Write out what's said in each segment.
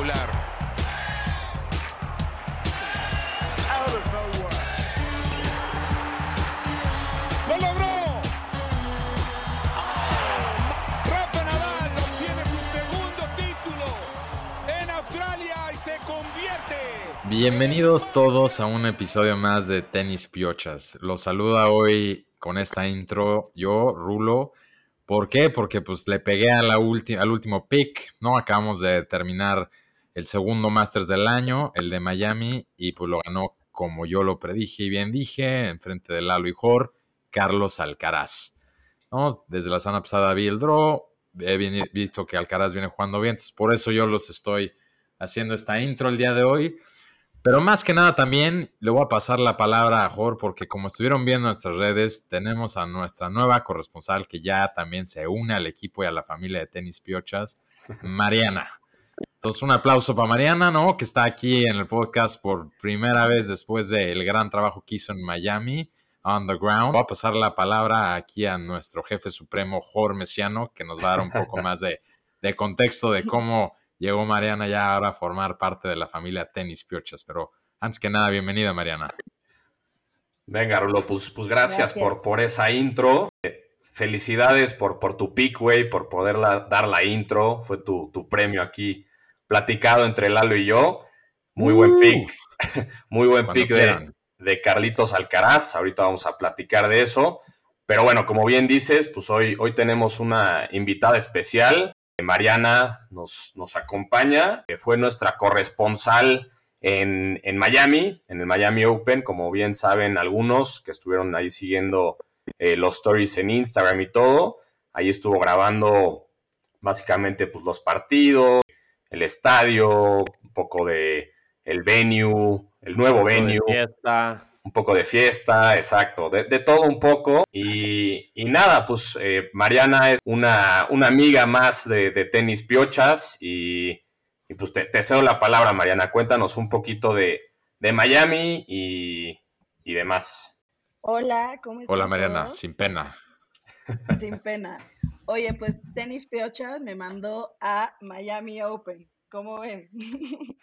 Espectacular. ¡Lo logró! Rafa Nadal obtiene su segundo título en Australia y se convierte. Bienvenidos todos a un episodio más de Tenis Piochas. Los saluda hoy con esta intro yo, Rulo. ¿Por qué? Porque pues le pegué a la al último pick, ¿no? Acabamos de terminar el segundo Masters del año, el de Miami, y pues lo ganó como yo lo predije y bien dije, enfrente de Lalo y Jor, Carlos Alcaraz. ¿no? Desde la semana pasada vi el draw, he visto que Alcaraz viene jugando bien, entonces por eso yo los estoy haciendo esta intro el día de hoy. Pero más que nada también le voy a pasar la palabra a Jor porque como estuvieron viendo nuestras redes, tenemos a nuestra nueva corresponsal que ya también se une al equipo y a la familia de Tenis Piochas, Mariana. Entonces un aplauso para Mariana, ¿no? Que está aquí en el podcast por primera vez después del gran trabajo que hizo en Miami, on the ground. Voy a pasar la palabra aquí a nuestro jefe supremo, Jor Mesiano, que nos va a dar un poco más de, de contexto de cómo llegó Mariana ya ahora a formar parte de la familia Tenis Piochas. Pero antes que nada, bienvenida Mariana. Venga, Rulo, pues, pues gracias, Por, por esa intro. Felicidades por, por tu pick, güey, por poder dar la intro. Fue tu, tu, premio aquí platicado entre Lalo y yo. Muy buen uh. pick. Muy buen pick de, de, Carlitos Alcaraz. Ahorita vamos a platicar de eso. Pero bueno, como bien dices, pues hoy, hoy tenemos una invitada especial. Mariana nos, nos acompaña, que fue nuestra corresponsal en, en, Miami, en el Miami Open, como bien saben algunos que estuvieron ahí siguiendo eh, los stories en Instagram y todo. Ahí estuvo grabando básicamente pues, los partidos, el estadio, un poco de el venue, el nuevo venue un poco de fiesta, exacto, de, todo un poco. Y, nada, pues eh, Mariana es una, una, amiga más de, tenis piochas y, pues te, cedo la palabra, Mariana. Cuéntanos un poquito de, Miami y, demás. Hola, ¿cómo estás? Hola, Mariana, sin pena. Sin pena. Oye, pues Tenis Piochas me mandó a Miami Open. ¿Cómo ven?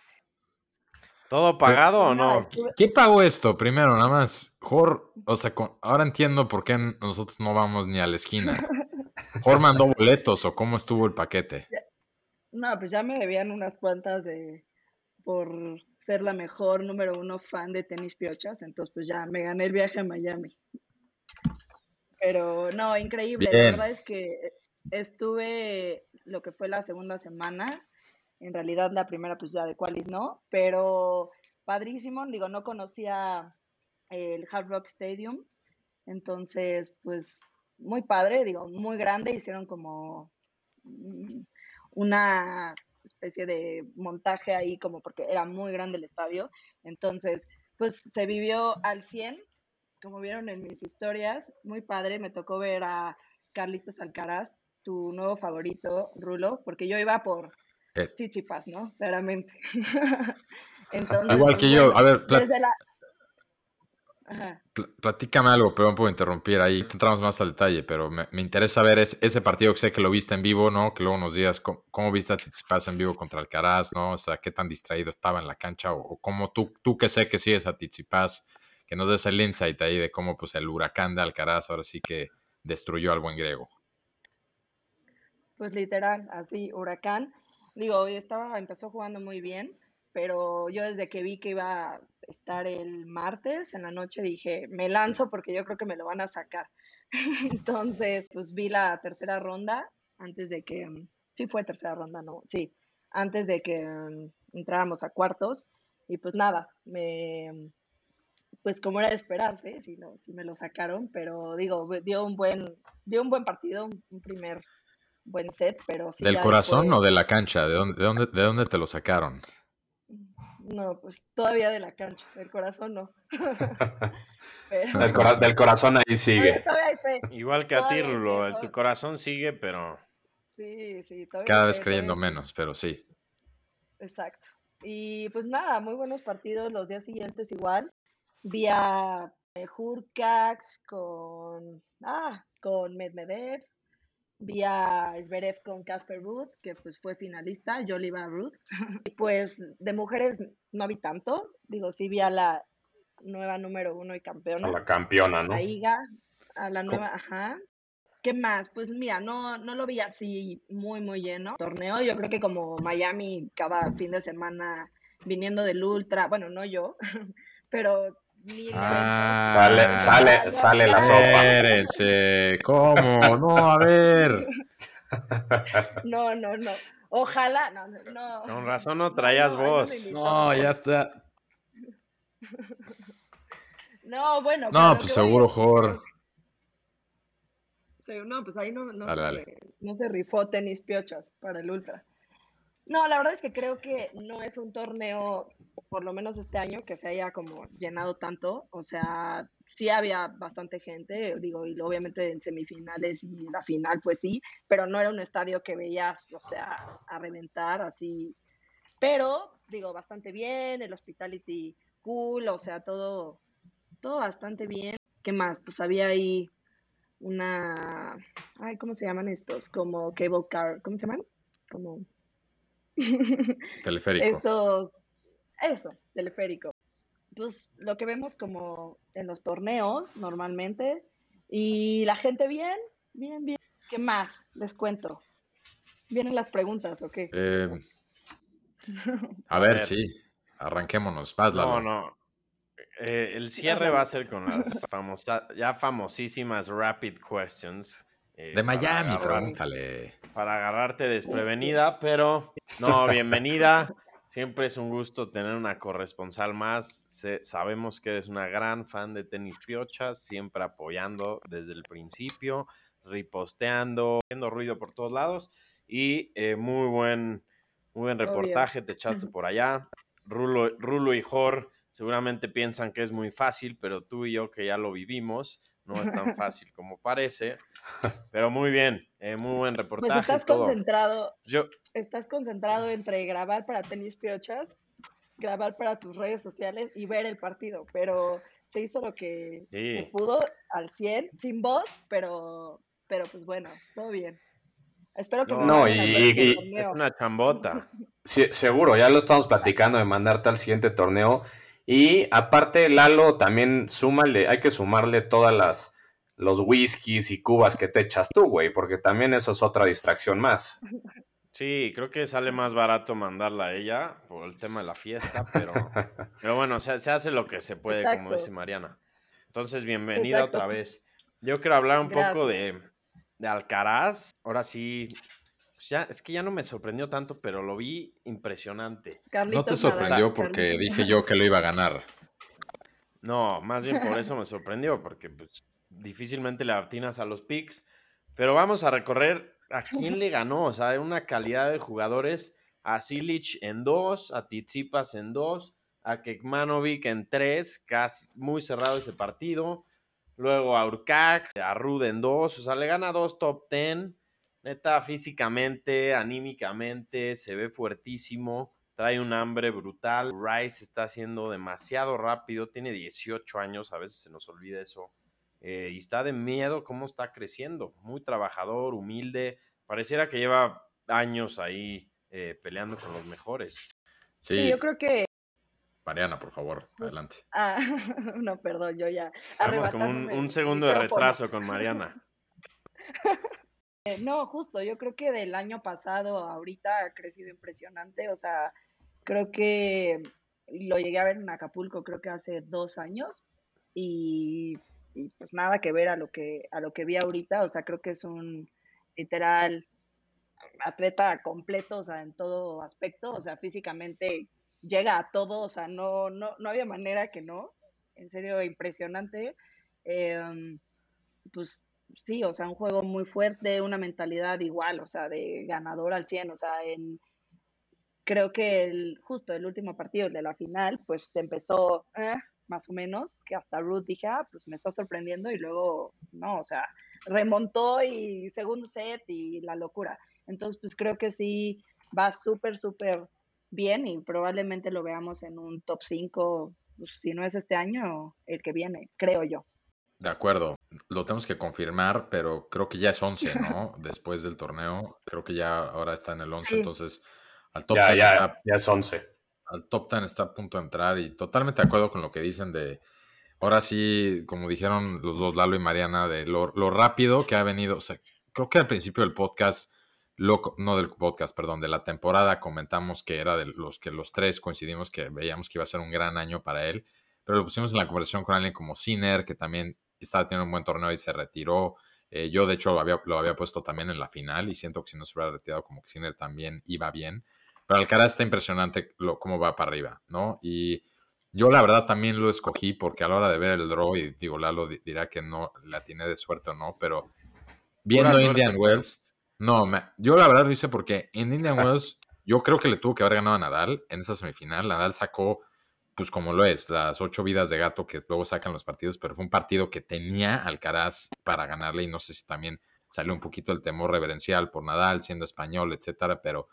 ¿Todo pagado o no? ¿Quién pagó esto? Primero, nada más. Jor, o sea, ahora entiendo por qué nosotros no vamos ni a la esquina. Jor mandó boletos o cómo estuvo el paquete. No, pues ya me debían unas cuantas de por ser la mejor número uno fan de tenis piochas, entonces pues ya me gané el viaje a Miami. Pero no, increíble. La verdad es que estuve lo que fue la segunda semana en realidad la primera pues ya de Qualis no, pero padrísimo, digo, no conocía el Hard Rock Stadium, entonces pues muy padre, digo, muy grande, hicieron como una especie de montaje ahí como porque era muy grande el estadio, entonces pues se vivió al 100, como vieron en mis historias, muy padre, me tocó ver a Carlitos Alcaraz, tu nuevo favorito, Rulo, porque yo iba por eh, Chichipas, ¿no? Claramente. Igual que yo, a ver, platícame algo, pero no puedo interrumpir ahí, entramos más al detalle, pero me, interesa ver ese partido que sé que lo viste en vivo, ¿no? Que luego nos digas cómo, viste a Chichipas en vivo contra Alcaraz, ¿no? O sea, qué tan distraído estaba en la cancha, o, cómo tú, tú que sé que sigues a Chichipas, que nos des el insight ahí de cómo pues el huracán de Alcaraz ahora sí que destruyó al buen griego. Pues literal, así, huracán. Digo, estaba, empezó jugando muy bien, pero yo desde que vi que iba a estar el martes en la noche dije, me lanzo porque yo creo que me lo van a sacar. Entonces, pues vi la tercera ronda antes de que, sí fue tercera ronda, no, sí, antes de que mm, entráramos a cuartos. Y pues nada, me, pues como era de esperarse, sí, no, sí me lo sacaron, pero digo, dio un buen, dio un buen partido, un primer buen set, pero sí. ¿Del corazón o de la cancha? ¿De dónde, de, dónde, ¿De dónde te lo sacaron? No, pues todavía de la cancha, del corazón no. del, corazón ahí sigue. Igual que a ti, Rulo, tu corazón sigue, pero... Sí, sí, Cada vez creyendo menos, pero sí. Exacto. Y pues nada, muy buenos partidos los días siguientes igual. Vía Hurcax con, ah, con Medvedev, vi a Zverev con Casper Ruth, que pues fue finalista, yo le iba a Ruth. y pues de mujeres no vi tanto, digo, sí vi a la nueva número uno y campeona. A la campeona, ¿no? A Iga, a la nueva, ajá. ¿Qué más? Pues mira, no, no lo vi así muy, muy lleno. Torneo, yo creo que como Miami cada fin de semana viniendo del Ultra, bueno, no yo, pero Ah, sale, sale, sale la sopa. Espérense, ¿cómo? No, a ver. No, no, no. Ojalá, no, no. Con razón no traías voz. No, ya está. No, bueno. No, pues seguro, Jor. No, pues ahí no, no, se, no se rifó tenis piochas para el Ultra. No, la verdad es que creo que no es un torneo, por lo menos este año, que se haya como llenado tanto. O sea, sí había bastante gente, digo, y obviamente en semifinales y la final, pues sí, pero no era un estadio que veías, o sea, a reventar así. Pero, digo, bastante bien, el hospitality cool, o sea, todo, todo bastante bien. ¿Qué más? Pues había ahí una, ay, ¿cómo se llaman estos? Como cable car, ¿cómo se llaman? Como Teleférico. Estos, eso, teleférico. Pues lo que vemos como en los torneos normalmente. Y la gente bien, bien, bien. ¿Qué más? Les cuento. ¿Vienen las preguntas o qué? Eh, a, ver, sí. Arranquémonos. Vas, No, no. Eh, el cierre va a ser con las famosas, ya famosísimas rapid questions eh, de Miami, pregúntale. Para agarrarte desprevenida, pero no, bienvenida. Siempre es un gusto tener una corresponsal más. sabemos que eres una gran fan de tenis piochas, siempre apoyando desde el principio, riposteando, haciendo ruido por todos lados. Y eh, muy buen, muy buen reportaje, te echaste por allá. Rulo, Rulo y Jor seguramente piensan que es muy fácil, pero tú y yo que ya lo vivimos, no es tan fácil como parece. Pero muy bien, eh, muy buen pues reportaje. Pues estás concentrado. Yo... Estás concentrado entre grabar para tenis piochas, grabar para tus redes sociales y ver el partido. Pero se hizo lo que se pudo al 100, sin voz, pero, pero pues bueno, todo bien. Espero que no, y, una chambota. Sí, seguro, ya lo estamos platicando de mandarte al siguiente torneo. Y aparte, Lalo, también súmale, hay que sumarle todas las los whiskies y cubas que te echas tú, güey, porque también eso es otra distracción más. Sí, creo que sale más barato mandarla a ella por el tema de la fiesta, pero, pero bueno, se, se hace lo que se puede, como dice Mariana. Entonces, bienvenida otra vez. Yo quiero hablar un poco de, de, Alcaraz. Ahora sí, pues ya, es que ya no me sorprendió tanto, pero lo vi impresionante. no te sorprendió porque dije yo que lo iba a ganar. No, más bien por eso me sorprendió, porque pues, difícilmente le atinas a los picks, pero vamos a recorrer a quién le ganó, o sea, una calidad de jugadores, a Silic en dos, a Tizipas en dos, a Kekmanovic en tres, casi muy cerrado ese partido, luego a Urcax, a Rude en dos, o sea, le gana dos top ten, neta, físicamente, anímicamente, se ve fuertísimo, trae un hambre brutal, Rice está haciendo demasiado rápido, tiene 18 años, a veces se nos olvida eso, eh, y está de miedo cómo está creciendo. Muy trabajador, humilde. Pareciera que lleva años ahí eh, peleando con los mejores. Sí. yo creo que. Mariana, por favor, adelante. Ah, no, perdón, yo ya. Vamos como un, segundo de retraso con Mariana. Eh, no, justo, yo creo que del año pasado a ahorita ha crecido impresionante. O sea, creo que lo llegué a ver en Acapulco, creo que hace dos años. Y y pues nada que ver a lo que, a lo que vi ahorita, o sea, creo que es un literal atleta completo, o sea, en todo aspecto, o sea, físicamente llega a todo, o sea, no, no, no había manera que no, en serio, impresionante. Em, pues sí, o sea, un juego muy fuerte, una mentalidad igual, o sea, de ganador al 100, o sea, en, creo que el, justo el último partido, de la final, pues empezó, eh, más o menos, que hasta Ruth dije, ah, pues me está sorprendiendo y luego, no, o sea, remontó y segundo set y la locura. Entonces, pues creo que sí va súper, súper bien y probablemente lo veamos en un top 5, pues, si no es este año, el que viene, creo yo. De acuerdo, lo tenemos que confirmar, pero creo que ya es 11, ¿no? Después del torneo, creo que ya ahora está en el 11, entonces al top ya, ya, ya es 11. Al top 10 está a punto de entrar y totalmente de acuerdo con lo que dicen de, ahora sí, como dijeron los dos, Lalo y Mariana, de lo, lo rápido que ha venido, o sea, creo que al principio del podcast no del podcast, perdón, de la temporada comentamos que era de los que los tres coincidimos que veíamos que iba a ser un gran año para él, pero lo pusimos en la conversación con alguien como Sinner, que también estaba teniendo un buen torneo y se retiró. Eh, yo, de hecho, lo había, lo había, puesto también en la final y siento que si no se hubiera retirado, como que Sinner también iba bien. Pero Alcaraz está impresionante lo, cómo va para arriba, ¿no? Y yo, la verdad, también lo escogí porque a la hora de ver el draw, y digo, Lalo dirá que no la tiene de suerte o no, pero viendo Indian Wells no, yo la verdad lo hice porque en Indian Wells yo creo que le tuvo que haber ganado a Nadal en esa semifinal. Nadal sacó, pues como lo es, las ocho vidas de gato que luego sacan los partidos, pero fue un partido que tenía Alcaraz para ganarle y no sé si también salió un poquito el temor reverencial por Nadal siendo español, etcétera, pero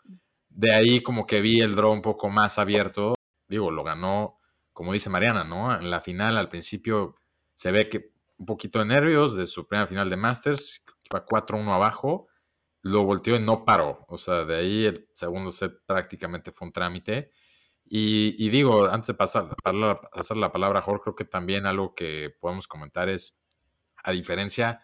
de ahí como que vi el draw un poco más abierto. Digo, lo ganó, como dice Mariana, ¿no? En la final al principio se ve que un poquito de nervios de su primera final de Masters, va 4-1 abajo lo volteó y no paró. O sea, de ahí el segundo set prácticamente fue un trámite. Y, digo, antes de pasar, pasar la palabra a Jorge, creo que también algo que podemos comentar es, a diferencia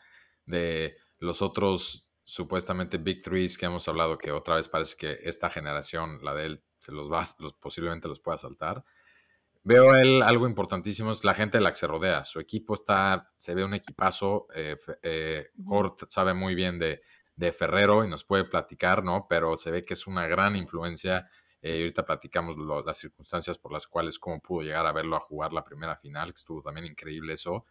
de los otros supuestamente Big Threes que hemos hablado, que otra vez parece que esta generación, la de él, se los va, los, posiblemente los pueda saltar. Veo él algo importantísimo, es la gente de la que se rodea. Su equipo está, se ve un equipazo. Eh, eh sabe muy bien de, de Ferrero y nos puede platicar, ¿no? Pero se ve que es una gran influencia. Eh, ahorita platicamos las circunstancias por las cuales cómo pudo llegar a verlo a jugar la primera final, que estuvo también increíble eso.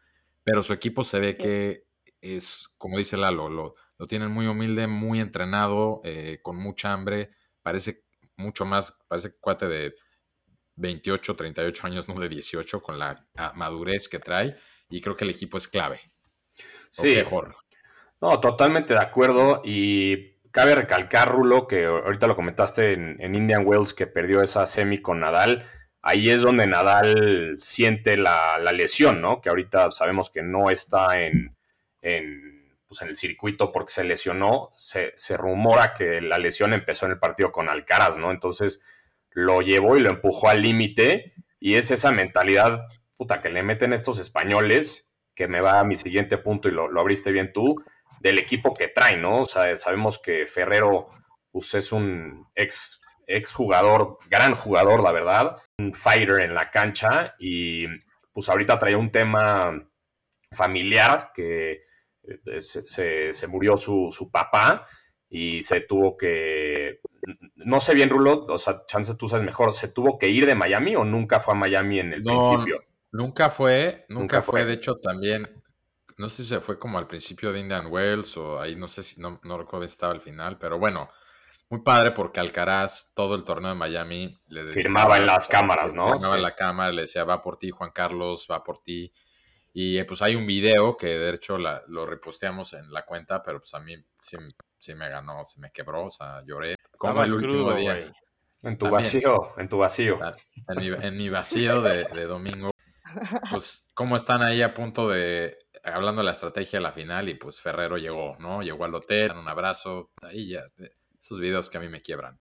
Pero su equipo se ve que es, como dice Lalo, lo, lo tienen muy humilde, muy entrenado, eh, con mucha hambre. Parece mucho más, parece cuate de 28, 38 años, no de 18, con la madurez que trae. Y creo que el equipo es clave. Sí, mejor. No, totalmente de acuerdo. Y cabe recalcar, Rulo, que ahorita lo comentaste en, Indian Wells, que perdió esa semi con Nadal. Ahí es donde Nadal siente la, lesión, ¿no? Que ahorita sabemos que no está en, en, pues en el circuito porque se lesionó. Se, se, rumora que la lesión empezó en el partido con Alcaraz, ¿no? Entonces lo llevó y lo empujó al límite. Y es esa mentalidad, puta, que le meten estos españoles, que me va a mi siguiente punto y lo, lo abriste bien tú del equipo que trae, ¿no? O sea, sabemos que Ferrero pues, es un ex, ex jugador, gran jugador, la verdad, un fighter en la cancha y pues ahorita trae un tema familiar que eh, se, murió su, papá y se tuvo que, no sé bien, Rulo, o sea, chances tú sabes mejor, ¿se tuvo que ir de Miami o nunca fue a Miami en el principio? Nunca fue, nunca, fue. de hecho también no sé si se fue como al principio de Indian Wells o ahí no sé si no, no recuerdo si estaba al final, pero bueno, muy padre porque Alcaraz todo el torneo de Miami le firmaba en las cámaras, ¿no? Firmaba en la cámara, le decía va por ti Juan Carlos, va por ti. Y eh, pues hay un video que de hecho lo reposteamos en la cuenta, pero pues a mí sí, me ganó, se me quebró, o sea, lloré. Como el último día. En tu vacío, en tu vacío. En mi, vacío de, de domingo. Pues, ¿cómo están ahí a punto de hablando de la estrategia de la final y pues Ferrero llegó, ¿no? Llegó al hotel, un abrazo, ahí ya, esos videos que a mí me quiebran.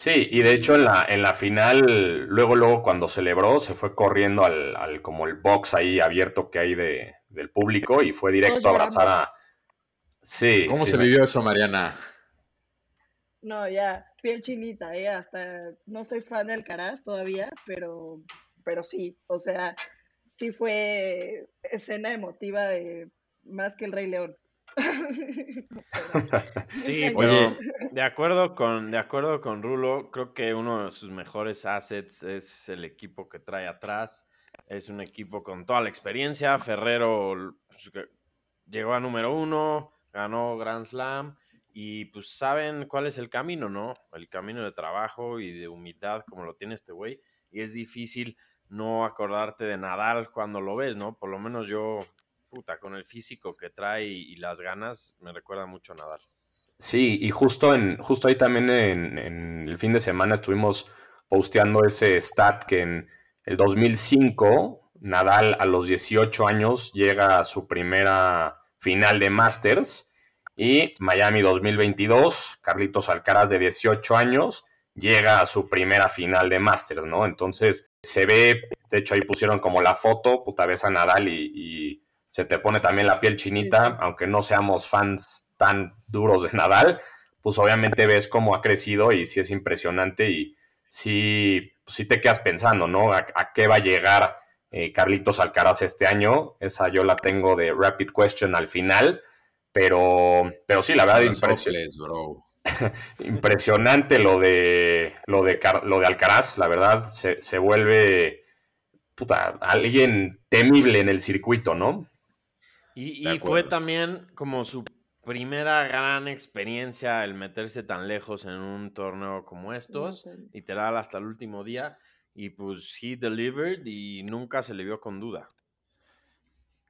Sí, y de hecho en la, en la final, luego, luego cuando celebró, se fue corriendo al, como el box ahí abierto que hay de, del público y fue directo a abrazar a... Sí. ¿Cómo se vivió eso, Mariana? No, ya, piel chinita, ya hasta no soy fan del Caraz todavía, pero, pero sí, o sea, sí fue escena emotiva de más que el Rey León. sí, pero de acuerdo con de acuerdo con Rulo, creo que uno de sus mejores assets es el equipo que trae atrás. Es un equipo con toda la experiencia. Ferrero pues, llegó a número uno, ganó Grand Slam y pues saben cuál es el camino, ¿no? El camino de trabajo y de humildad como lo tiene este güey. Y es difícil no acordarte de Nadal cuando lo ves, ¿no? Por lo menos yo, puta, con el físico que trae y, las ganas, me recuerda mucho a Nadal. Sí, y justo, en, justo ahí también en, el fin de semana estuvimos posteando ese stat que en el 2005 Nadal a los 18 años llega a su primera final de Masters y Miami 2022, Carlitos Alcaraz de 18 años llega a su primera final de Masters, ¿no? Entonces se ve, de hecho ahí pusieron como la foto, puta vez a Nadal y, se te pone también la piel chinita, aunque no seamos fans tan duros de Nadal, pues obviamente ves cómo ha crecido y sí es impresionante y sí, pues sí te quedas pensando, ¿no? ¿A, qué va a llegar eh, Carlitos Alcaraz este año? Esa yo la tengo de Rapid Question al final, pero, pero sí, la verdad, impresionante. impresionante lo de, lo, de, lo de Alcaraz, la verdad, se, se vuelve puta, alguien temible en el circuito, ¿no? Y, y fue también como su primera gran experiencia el meterse tan lejos en un torneo como estos, literal hasta el último día, y pues he delivered y nunca se le vio con duda.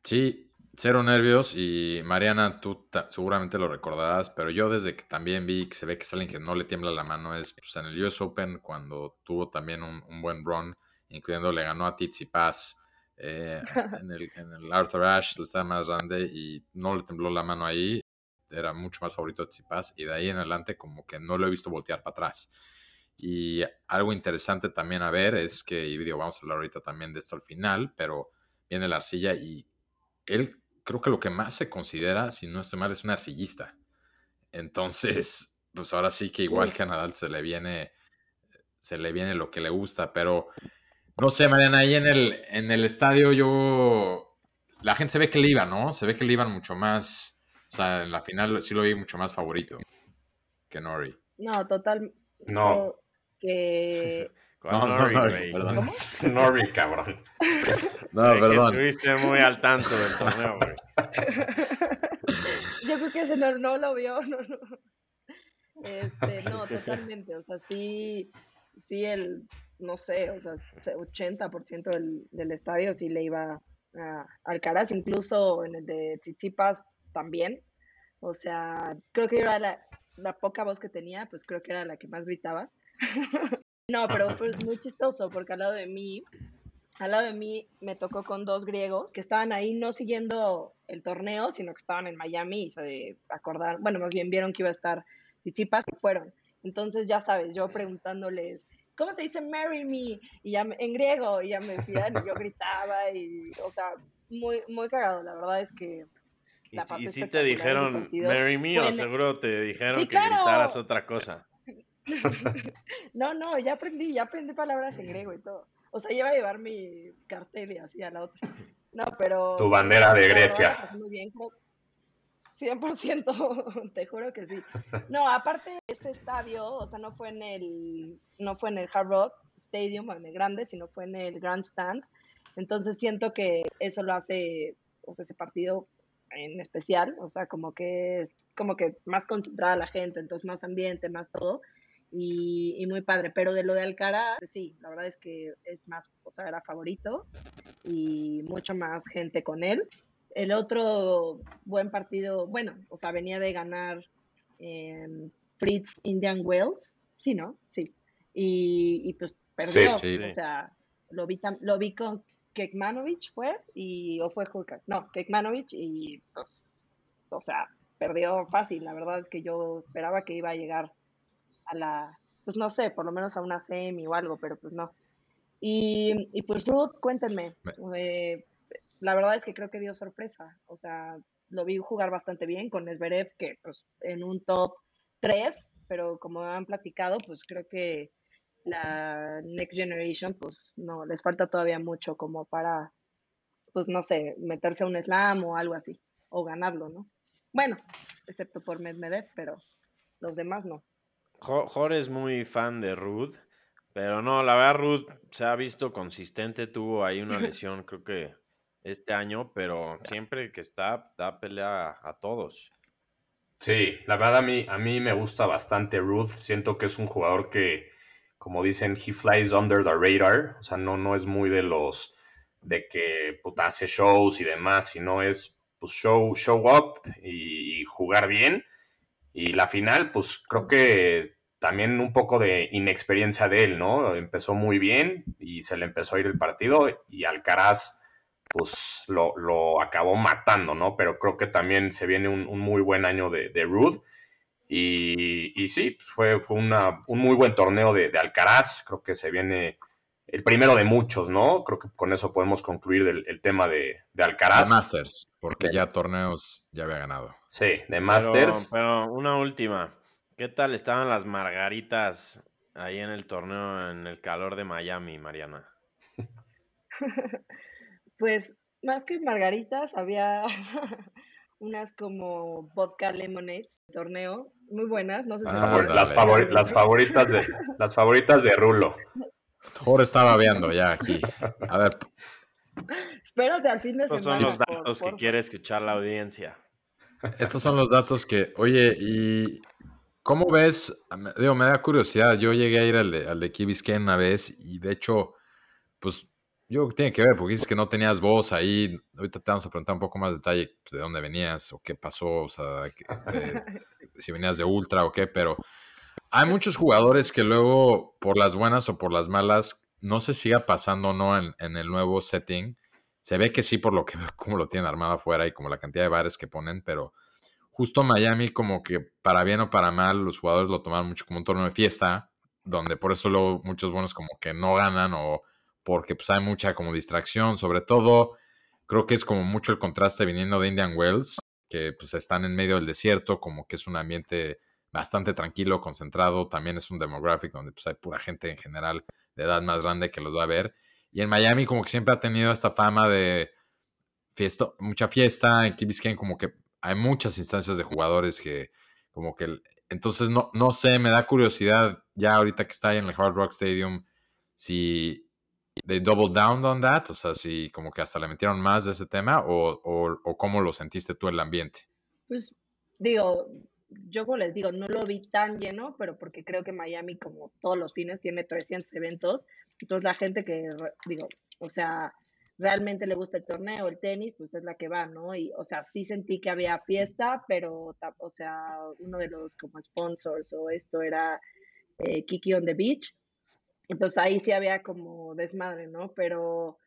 Sí, cero nervios y Mariana, tú seguramente lo recordarás, pero yo desde que también vi que se ve que es alguien que no le tiembla la mano es pues, en el US Open cuando tuvo también un, buen run, incluyendo le ganó a Tsitsipas eh, en, el, en el Arthur Ashe, le estaba más grande y no le tembló la mano ahí, era mucho más favorito de Tsitsipas y de ahí en adelante como que no lo he visto voltear para atrás. Y algo interesante también a ver es que, y digo, vamos a hablar ahorita también de esto al final, pero viene la arcilla y él creo que lo que más se considera, si no estoy mal, es un arcillista. Entonces, pues ahora sí que igual que a Nadal se le viene, se le viene lo que le gusta, pero no sé, Mariana, ahí en el, en el estadio yo, la gente se ve que le iba, ¿no? Se ve que le iban mucho más, o sea, en la final sí lo vi mucho más favorito que Nori. No, total. No. Que no, no, Nori, perdón. ¿Cómo? Nori, cabrón. No, perdón. estuviste muy al tanto del torneo, güey. Yo creo que ese no, no lo vio, no, no. Este, no, totalmente. O sea, sí, sí, el, no sé, o sea, 80% del, del estadio sí le iba a Alcaraz, incluso en el de Tsitsipas también. O sea, creo que era la, la poca voz que tenía, pues creo que era la que más gritaba. No, pero pues muy chistoso porque al lado de mí, al lado de mí me tocó con dos griegos que estaban ahí no siguiendo el torneo, sino que estaban en Miami y se acordaron, bueno, más bien vieron que iba a estar Chichipas y fueron. Entonces, ya sabes, yo preguntándoles, ¿cómo se dice marry me? Y ya en griego, y ya me decían, y yo gritaba, y, o sea, muy, muy cagado, la verdad es que... ¿Y, si te dijeron marry me o seguro te dijeron que gritaras otra cosa? no, no, ya aprendí, ya aprendí palabras en griego y todo. O sea, iba a llevar mi cartel y así a la otra. No, pero... Tu bandera de Grecia. muy bien, 100%, te juro que sí. No, aparte ese estadio, o sea, no fue en el, no fue en el Hard Rock Stadium, en el grande, sino fue en el Grandstand. Entonces siento que eso lo hace, o sea, ese partido en especial, o sea, como que, como que más concentrada la gente, entonces más ambiente, más todo y, muy padre. Pero de lo de Alcaraz, sí, la verdad es que es más, o sea, era favorito y mucho más gente con él. El otro buen partido, bueno, o sea, venía de ganar Fritz Indian Wells, sí, ¿no? Sí. Y, pues perdió, o sea, lo vi, lo vi con Kekmanovic, fue, y, o fue Hurkacz, no, Kekmanovic y pues, o sea, perdió fácil, la verdad es que yo esperaba que iba a llegar a la, pues no sé, por lo menos a una semi o algo, pero pues no. Y, y pues Ruth, cuéntenme, eh, la verdad es que creo que dio sorpresa, o sea, lo vi jugar bastante bien con Esberev, que pues en un top 3, pero como han platicado, pues creo que la Next Generation, pues no, les falta todavía mucho como para, pues no sé, meterse a un slam o algo así, o ganarlo, ¿no? Bueno, excepto por Medvedev, pero los demás no. Jorge es muy fan de Ruth, pero no, la verdad Ruth se ha visto consistente, tuvo ahí una lesión creo que este año, pero siempre que está da pelea a, todos. Sí, la verdad a mí, a mí me gusta bastante Ruth, siento que es un jugador que, como dicen, he flies under the radar, o sea, no, no es muy de los de que puta, hace shows y demás, sino es pues show, show up y jugar bien y la final, pues creo que también un poco de inexperiencia de él, ¿no? Empezó muy bien y se le empezó a ir el partido y Alcaraz pues lo, acabó matando, ¿no? Pero creo que también se viene un, muy buen año de, de Rude. Y, sí, pues fue, fue una, un muy buen torneo de, Alcaraz. Creo que se viene el primero de muchos, ¿no? Creo que con eso podemos concluir el, tema de, de Alcaraz. De Masters, porque ya torneos ya había ganado. Sí, de Masters. Pero, una última. ¿Qué tal estaban las margaritas ahí en el torneo en el calor de Miami, Mariana? pues más que margaritas, había unas como vodka lemonade torneo, muy buenas, no sé si ah, las, las, favoritas de las favoritas de Rulo. Jorge estaba viendo ya aquí. A ver. Espérate al fin de Estos semana. son los datos que quiere escuchar la audiencia. Estos son los datos que, oye, y ¿cómo ves? Digo, me da curiosidad. Yo llegué a ir al de, al de Key una vez y de hecho, pues yo creo que tiene que ver, porque dices que no tenías voz ahí. Ahorita te vamos a preguntar un poco más detalle pues, de dónde venías o qué pasó, o sea, si venías de Ultra o qué, pero hay muchos jugadores que luego, por las buenas o por las malas, no se siga pasando o no en, el nuevo setting. Se ve que sí, por lo que como lo tienen armado afuera y como la cantidad de bares que ponen, pero justo Miami, como que para bien o para mal, los jugadores lo tomaron mucho como un torneo de fiesta, donde por eso luego muchos buenos como que no ganan o porque pues hay mucha como distracción, sobre todo creo que es como mucho el contraste viniendo de Indian Wells, que pues están en medio del desierto, como que es un ambiente bastante tranquilo, concentrado, también es un demográfico donde pues hay pura gente en general de edad más grande que los va a ver. Y en Miami como que siempre ha tenido esta fama de fiesta, mucha fiesta, en Key como que hay muchas instancias de jugadores que como que entonces no, no sé, me da curiosidad ya ahorita que está ahí en el Hard Rock Stadium si they double down on that, o sea, si como que hasta le metieron más de ese tema o, o, cómo lo sentiste tú el ambiente. Pues digo, yo como les digo, no lo vi tan lleno, pero porque creo que Miami, como todos los fines, tiene 300 eventos. Entonces la gente que, digo, o sea, realmente le gusta el torneo, el tenis, pues es la que va, ¿no? Y, o sea, sí sentí que había fiesta, pero, o sea, uno de los como sponsors o esto era eh, Kiki on the Beach. Y pues ahí sí había como desmadre, ¿no? Pero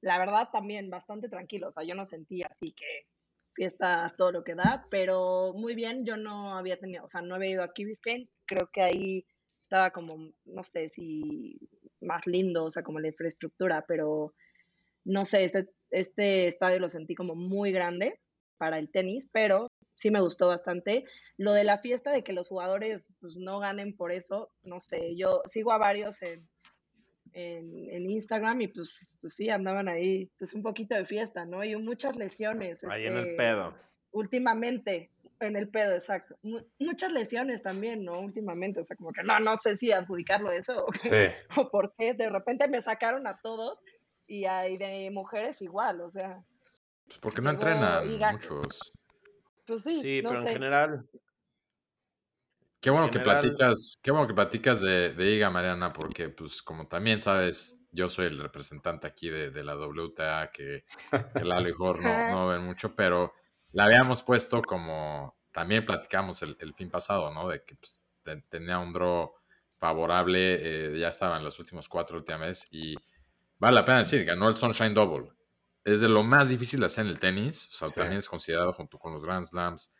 la verdad también bastante tranquilo, o sea, yo no sentía así que fiesta todo lo que da, pero muy bien, yo no había tenido, o sea, no había ido a Key Biscayne, creo que ahí estaba como, no sé si más lindo, o sea, como la infraestructura, pero no sé, este, este estadio lo sentí como muy grande para el tenis, pero sí me gustó bastante. Lo de la fiesta, de que los jugadores pues, no ganen por eso, no sé, yo sigo a varios en, en, Instagram y pues, pues, sí, andaban ahí, pues un poquito de fiesta, ¿no? Y muchas lesiones. Ahí en el este, pedo. Últimamente, en el pedo, exacto. muchas lesiones también, ¿no? Últimamente, o sea, como que no, no sé si adjudicarlo eso o, sí. o por qué. De repente me sacaron a todos y hay de mujeres igual, o sea. Pues porque no entrenan muchos. Pues sí, sí pero en general Qué bueno que platicas, qué bueno que platicas de, de, IGA, Mariana, porque pues como también sabes, yo soy el representante aquí de, de la WTA, que, que Lalo y Jor no, no, ven mucho, pero la habíamos puesto como, también platicamos el, el fin pasado, ¿no? De que pues, tenía un draw favorable, eh, ya estaba en los últimos cuatro últimas y vale la pena decir, ganó el Sunshine Double. Es de lo más difícil de hacer en el tenis, o sea, también es considerado junto con los Grand Slams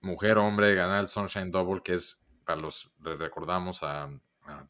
mujer, hombre, ganar el Sunshine Double, que es, para los, les recordamos a,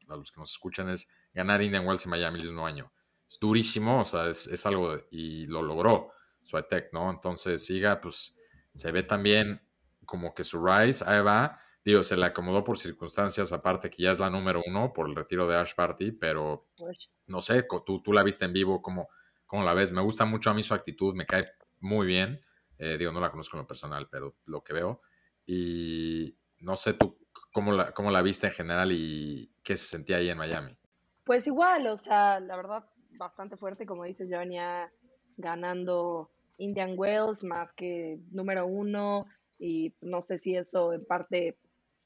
los que nos escuchan, es ganar Indian Wells y Miami el mismo año. Es durísimo, o sea, es, algo, y lo logró Swiatek, ¿no? Entonces, siga, pues, se ve también como que su rise, ahí va. Digo, se le acomodó por circunstancias, aparte que ya es la número uno por el retiro de Ash Party, pero pues no sé, tú, tú la viste en vivo, ¿cómo, ¿cómo la ves? Me gusta mucho a mí su actitud, me cae muy bien. Eh, digo, no la conozco en lo personal, pero lo que veo. Y no sé tú cómo la, cómo la viste en general y qué se sentía ahí en Miami. Pues igual, o sea, la verdad, bastante fuerte, como dices, ya venía ganando Indian Wells más que número uno y no sé si eso en parte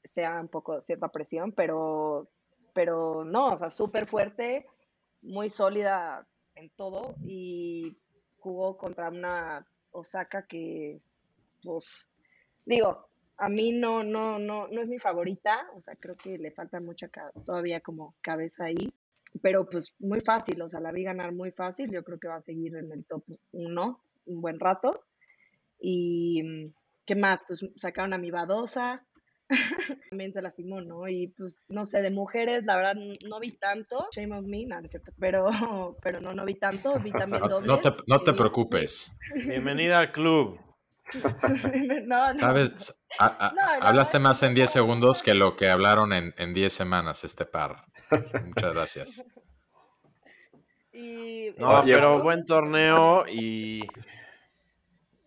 sea un poco cierta presión, pero, pero no, o sea, súper fuerte, muy sólida en todo y jugó contra una Osaka que, pues, digo, a mí no, no, no, no es mi favorita, o sea, creo que le falta mucha todavía como cabeza ahí, pero pues muy fácil, o sea, la vi ganar muy fácil, yo creo que va a seguir en el top 1 un buen rato. Y ¿qué más? Pues sacaron a mi Badosa, también se lastimó, ¿no? Y pues, no sé, de mujeres, la verdad, no vi tanto, shame of me, nada, Pero, pero no, no vi tanto, vi también dobles. No te, no te preocupes. Bienvenida al club. no, no. ¿Sabes? hablaste más en 10 segundos que lo que hablaron en, en 10 semanas este par. Muchas gracias. no, pero buen torneo y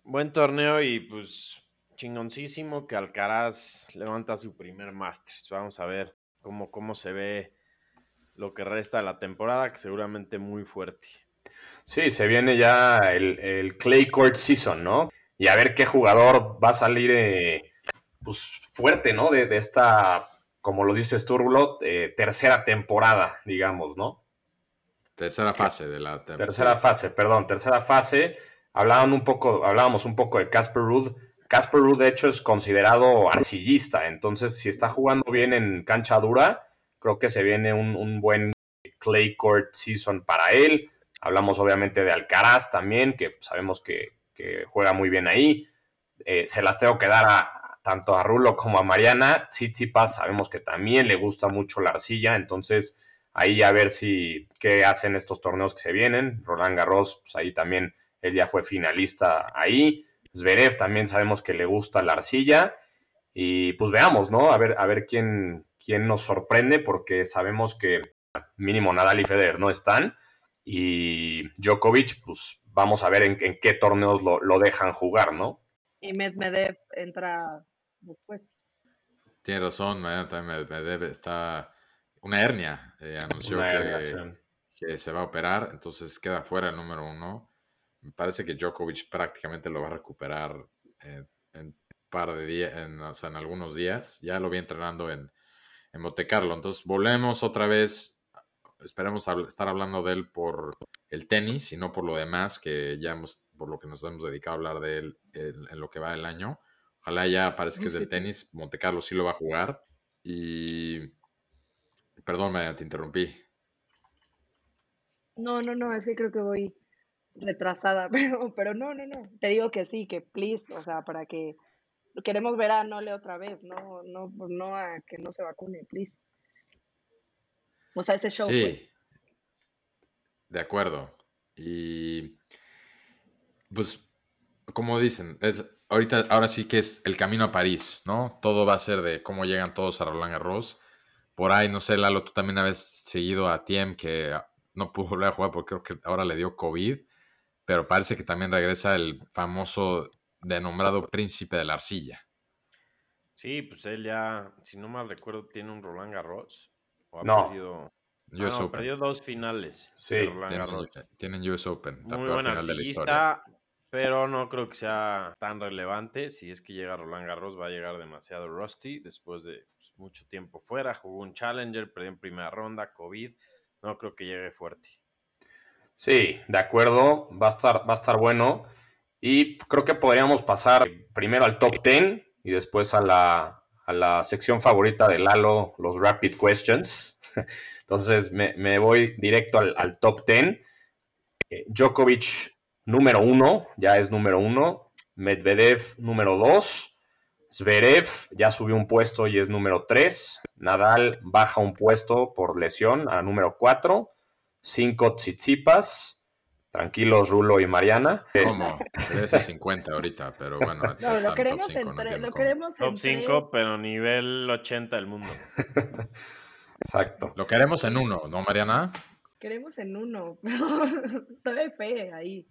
buen torneo y pues chingoncísimo que Alcaraz levanta su primer Masters. Vamos a ver cómo, cómo se ve lo que resta de la temporada, que seguramente muy fuerte. Sí, se viene ya el, Clay Court Season, ¿no? Y a ver qué jugador va a salir eh, pues, fuerte, ¿no? De, esta, como lo dices tú, Rulo, eh, tercera temporada, digamos, ¿no? Tercera fase de la temporada. Tercera fase, perdón, tercera fase. Hablaban un poco, hablábamos un poco de Casper Ruud Casper Ruud, de hecho, es considerado arcillista, entonces si está jugando bien en cancha dura, creo que se viene un, buen clay court season para él. Hablamos obviamente de Alcaraz también, que sabemos que, juega muy bien ahí. Eh, se las tengo que dar a, tanto a Rulo como a Mariana. Tsitsipas sabemos que también le gusta mucho la arcilla, entonces ahí a ver si qué hacen estos torneos que se vienen. Roland Garros, pues ahí también él ya fue finalista ahí. Zverev también sabemos que le gusta la arcilla. Y pues veamos, ¿no? A ver, a ver quién, quién nos sorprende, porque sabemos que mínimo Nadal y Federer no están. Y Djokovic, pues vamos a ver en, qué torneos lo, dejan jugar, ¿no? Y Medvedev entra después. Tiene razón, Medvedev está una hernia. Eh, anunció que, que, se va a operar, entonces queda fuera el número uno me parece que Djokovic prácticamente lo va a recuperar en, un par de días, en, o sea, en algunos días. Ya lo vi entrenando en, en Monte Carlo. Entonces volvemos otra vez. Esperemos estar hablando de él por el tenis y no por lo demás, que ya hemos, por lo que nos hemos dedicado a hablar de él en, lo que va del año. Ojalá ya parezca que es del tenis. Monte Carlo sí lo va a jugar. Y. Perdón, te interrumpí. No, no, no, es que creo que voy retrasada, pero, pero no, no, no. Te digo que sí, que please, o sea, para que queremos ver a Nole otra vez, no, no, no a que no se vacune, please. O sea, ese show. Sí, pues. de acuerdo. Y pues, como dicen, es ahorita, ahora sí que es el camino a París, ¿no? Todo va a ser de cómo llegan todos a Roland Garros. Por ahí, no sé, Lalo, tú también habías seguido a Tiem que no pudo volver a jugar porque creo que ahora le dio COVID pero parece que también regresa el famoso denombrado príncipe de la arcilla. Sí, pues él ya, si no mal recuerdo, tiene un Roland Garros. O ha no. perdido, ah, perdió dos finales. Sí, tienen, US Open. Muy buen arcillista, pero no creo que sea tan relevante. Si es que llega Roland Garros, va a llegar demasiado rusty después de pues, mucho tiempo fuera. Jugó un Challenger, perdió en primera ronda, COVID. No creo que llegue fuerte. Sí, de acuerdo, va a estar, va a estar bueno. Y creo que podríamos pasar primero al top 10 y después a la, a la sección favorita de Lalo, los Rapid Questions. Entonces me, voy directo al, top 10. Eh, Djokovic número uno, ya es número uno. Medvedev número 2. Zverev ya subió un puesto y es número 3. Nadal baja un puesto por lesión a número 4. Cinco Tsitsipas. Tranquilos, Rulo y Mariana. ¿Cómo? Debe ser 50 ahorita, pero bueno. No, lo queremos, entre, lo queremos Top 5, pero nivel 80 del mundo. Exacto. Lo queremos en uno, ¿no, Mariana? Queremos en uno, pero todavía fe ahí.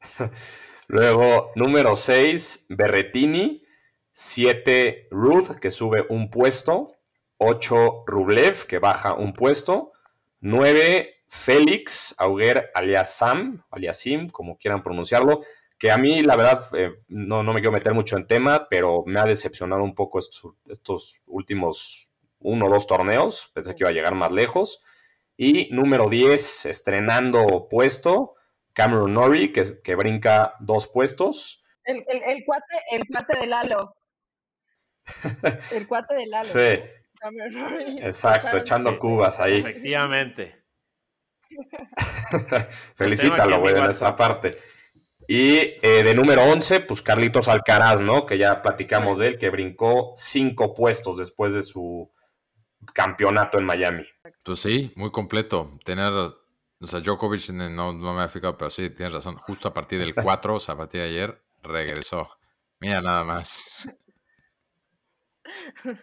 Luego, número 6, Berretini. 7, Ruth, que sube un puesto. 8, Rublev, que baja un puesto. 9, Félix Auger aliasam, aliasim, como quieran pronunciarlo, que a mí la verdad eh, no, me quiero meter mucho en tema, pero me ha decepcionado un poco estos, últimos uno o dos torneos, pensé que iba a llegar más lejos. Y número 10, estrenando puesto, Cameron Norrie, que, que brinca dos puestos. El, cuate, el cuate del Lalo. El cuate del Lalo. Sí. Exacto, echando cubas ahí. Efectivamente. Felicítalo, güey, de nuestra parte. Y eh, de número 11, pues Carlitos Alcaraz, ¿no? Que ya platicamos de él, que brincó cinco puestos después de su campeonato en Miami. Pues sí, muy completo. Tener, o sea, Djokovic no, no me ha fijado, pero sí, tienes razón. Justo a partir del 4, o sea, a partir de ayer, regresó. Mira nada más.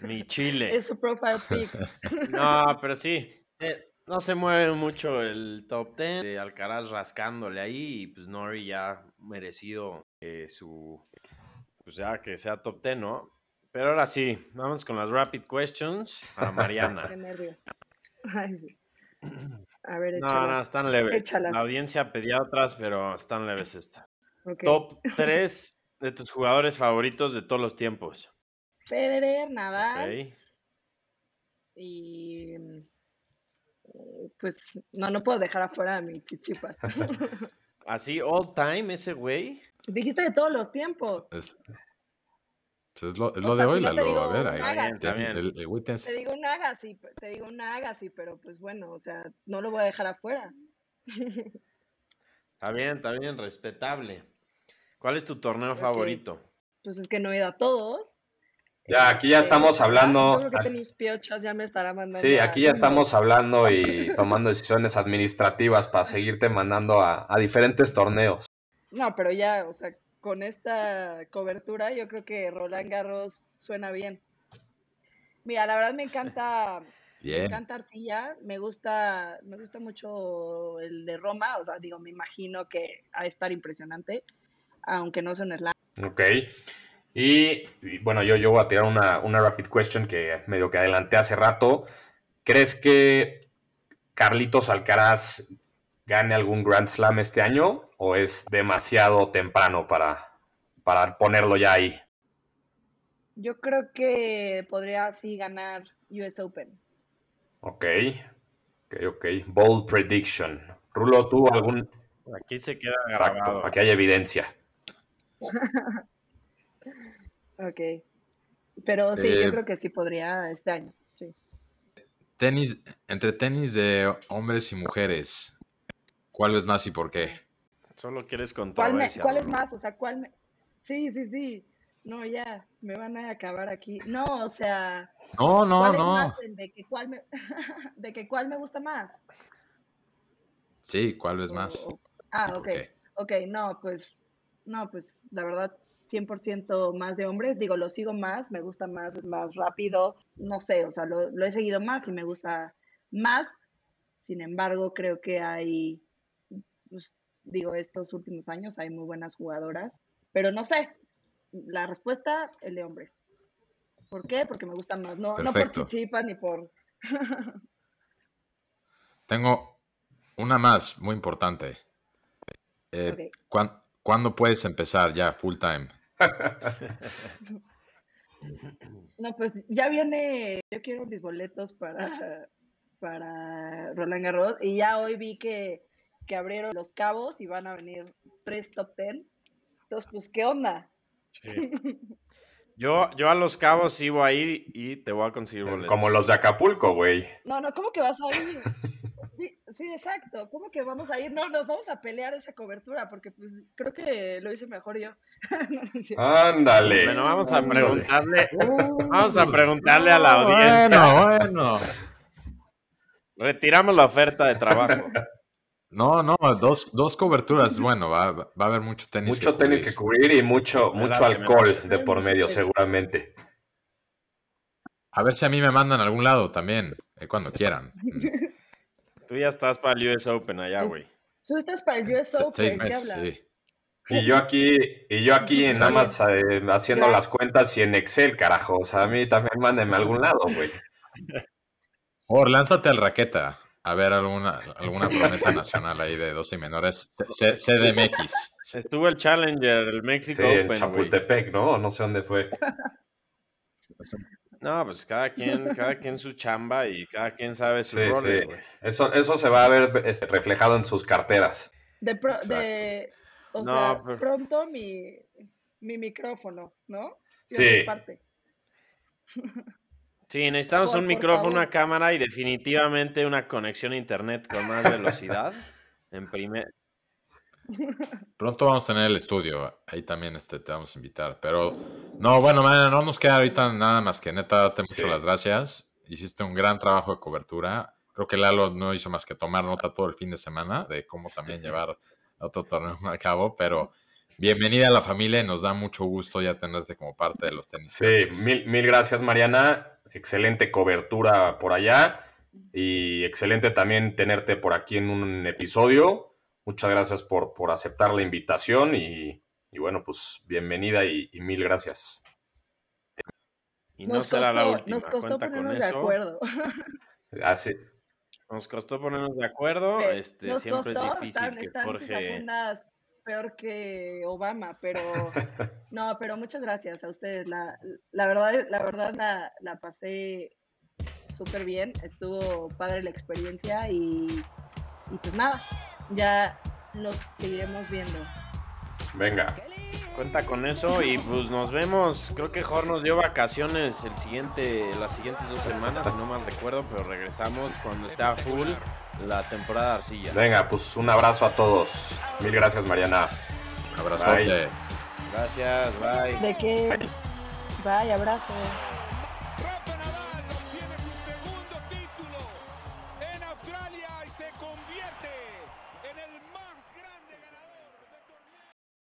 Mi Chile. Es su profile pic. No, pero sí. No se mueve mucho el top 10 de Alcaraz rascándole ahí y pues Nori ya merecido eh, su, pues ya que sea top 10, ¿no? Pero ahora sí, vamos con las rapid questions a Mariana. Qué nervios. Ay, sí. A ver, no, échalas. no, están leves. Échalas. La audiencia pedía otras, pero están leves estas. Ok. Top 3 de tus jugadores favoritos de todos los tiempos. Federer, Nadal Ok. y mm, eh, pues no, no puedo dejar afuera a mi chichipas. Así, all time, ese güey. Dijiste de todos los tiempos. Es, pues es lo, es O lo sea, de si hoy, no la te lo, digo a ver, un ahí. Bien. El, el tens- Te digo un Agassi, te digo un Agassi, pero pues bueno, o sea, no lo voy a dejar afuera. Está bien, está bien, respetable. ¿Cuál es tu torneo favorito? Pues es que no he ido a todos. Ya, aquí ya Este, estamos hablando- Yo creo que mis piochas ya me estará mandando. Sí, a- aquí ya estamos hablando y tomando decisiones administrativas para seguirte mandando a, a diferentes torneos. No, pero ya, o sea, con esta cobertura yo creo que Roland Garros suena bien. Mira, la verdad me encanta, me Bien. encanta Arcilla, me gusta, me gusta mucho el de Roma, o sea, digo, me imagino que ha de estar impresionante, aunque no son slam. Ok. Y, y bueno, yo, yo voy a tirar una, una rapid question que medio que adelanté hace rato. ¿Crees que Carlitos Alcaraz gane algún Grand Slam este año o es demasiado temprano para, para ponerlo ya ahí? Yo creo que podría así ganar US Open. Ok. Ok, ok. Bold prediction. Rulo, ¿tú algún...? Aquí se queda Exacto, grabado. aquí hay evidencia. Ok. Pero sí, Eh, yo creo que sí podría este año. Sí. Tenis, entre tenis de hombres y mujeres, ¿cuál es más y por qué? Solo quieres ¿Cuál, me- controversia. cuál es más? O sea, ¿cuál me... Sí, sí, sí. No, ya, me van a acabar aquí. No, o sea, No, no, ¿cuál es no. más el de que cuál me... de que cuál me gusta más? Sí, ¿cuál es más? Ah, ¿Y por ok. Ok, no, pues, no, pues, la verdad, 100% más de hombres. Digo, lo sigo más, me gusta más, más rápido. No sé, o sea, lo, lo he seguido más y me gusta más. Sin embargo, creo que hay, pues, digo, estos últimos años hay muy buenas jugadoras. Pero no sé, la respuesta, el de hombres. ¿Por qué? Porque me gustan más. No, no por chichipas ni por... Tengo una más, muy importante. Eh, Ok. ¿cuán- ¿Cuándo puedes empezar ya full time? No, pues ya viene, yo quiero mis boletos para, para Roland Garros y ya hoy vi que, que abrieron los cabos y van a venir tres top ten. Entonces, pues, ¿qué onda? Sí. Yo, yo a Los Cabos sí voy a ir y te voy a conseguir boletos. Como los de Acapulco, güey. No, no, ¿cómo que vas a ir? Sí, exacto. ¿Cómo que vamos a ir? No, nos vamos a pelear esa cobertura porque pues creo que lo hice mejor yo. Ándale. Bueno, vamos a Ándale. preguntarle, vamos a preguntarle a la audiencia. Bueno, bueno. Retiramos la oferta de trabajo. No, no, dos, dos coberturas. Bueno, va, va a haber mucho tenis. Mucho tenis que cubrir y mucho, mucho alcohol de por medio, Sí. seguramente. A ver si a mí me mandan a algún lado también, eh, cuando quieran. Tú ya estás para el US Open allá, güey. Tú estás para el US Open, Seis ¿qué meses, hablas? sí. Y yo aquí, y yo aquí nada más eh, haciendo las cuentas y en Excel, carajo. O sea, a mí también mándenme a algún lado, güey. Por, lánzate al raqueta. A ver alguna, alguna promesa nacional ahí de 12 y menores. C- C- CDMX. Estuvo el Challenger, el México Sí, en Open, güey. Chapultepec, ¿no? No sé dónde fue. No, pues cada quien, cada quien su chamba y cada quien sabe sus Sí, roles, sí. Eso, eso se va a ver este, reflejado en sus carteras. De, pro- de o No, sea, pero- pronto mi, mi micrófono, ¿no? Yo Sí. soy parte. Sí, necesitamos un micrófono, una cámara y definitivamente una conexión a internet con más velocidad. en primer. Pronto vamos a tener el estudio, ahí también este, te vamos a invitar. Pero no, bueno, no nos queda ahorita nada más que neta darte muchas las gracias. Hiciste un gran trabajo de cobertura. Creo que Lalo no hizo más que tomar nota todo el fin de semana de cómo también llevar otro torneo a cabo, pero bienvenida a la familia y nos da mucho gusto ya tenerte como parte de los tenis. Sí, mil, mil gracias Mariana, excelente cobertura por allá y excelente también tenerte por aquí en un episodio. Muchas gracias por, por aceptar la invitación y, bueno, pues bienvenida y, mil gracias. Y no será la última. Nos costó ponernos de acuerdo. Así, nos costó ponernos de acuerdo. este, siempre es difícil que Jorge. peor que Obama, pero no, pero muchas gracias a ustedes. La, la verdad, la verdad la, la pasé súper bien. Estuvo padre la experiencia y, y pues nada, ya los seguiremos viendo. Venga. Cuenta con eso y pues nos vemos. Creo que Jorge nos dio vacaciones el siguiente, las siguientes dos semanas, no mal recuerdo, pero regresamos cuando está full la temporada de arcilla. Venga, pues un abrazo a todos. Mil gracias, Mariana. Un abrazote. Gracias, bye. ¿De qué? Bye, abrazo.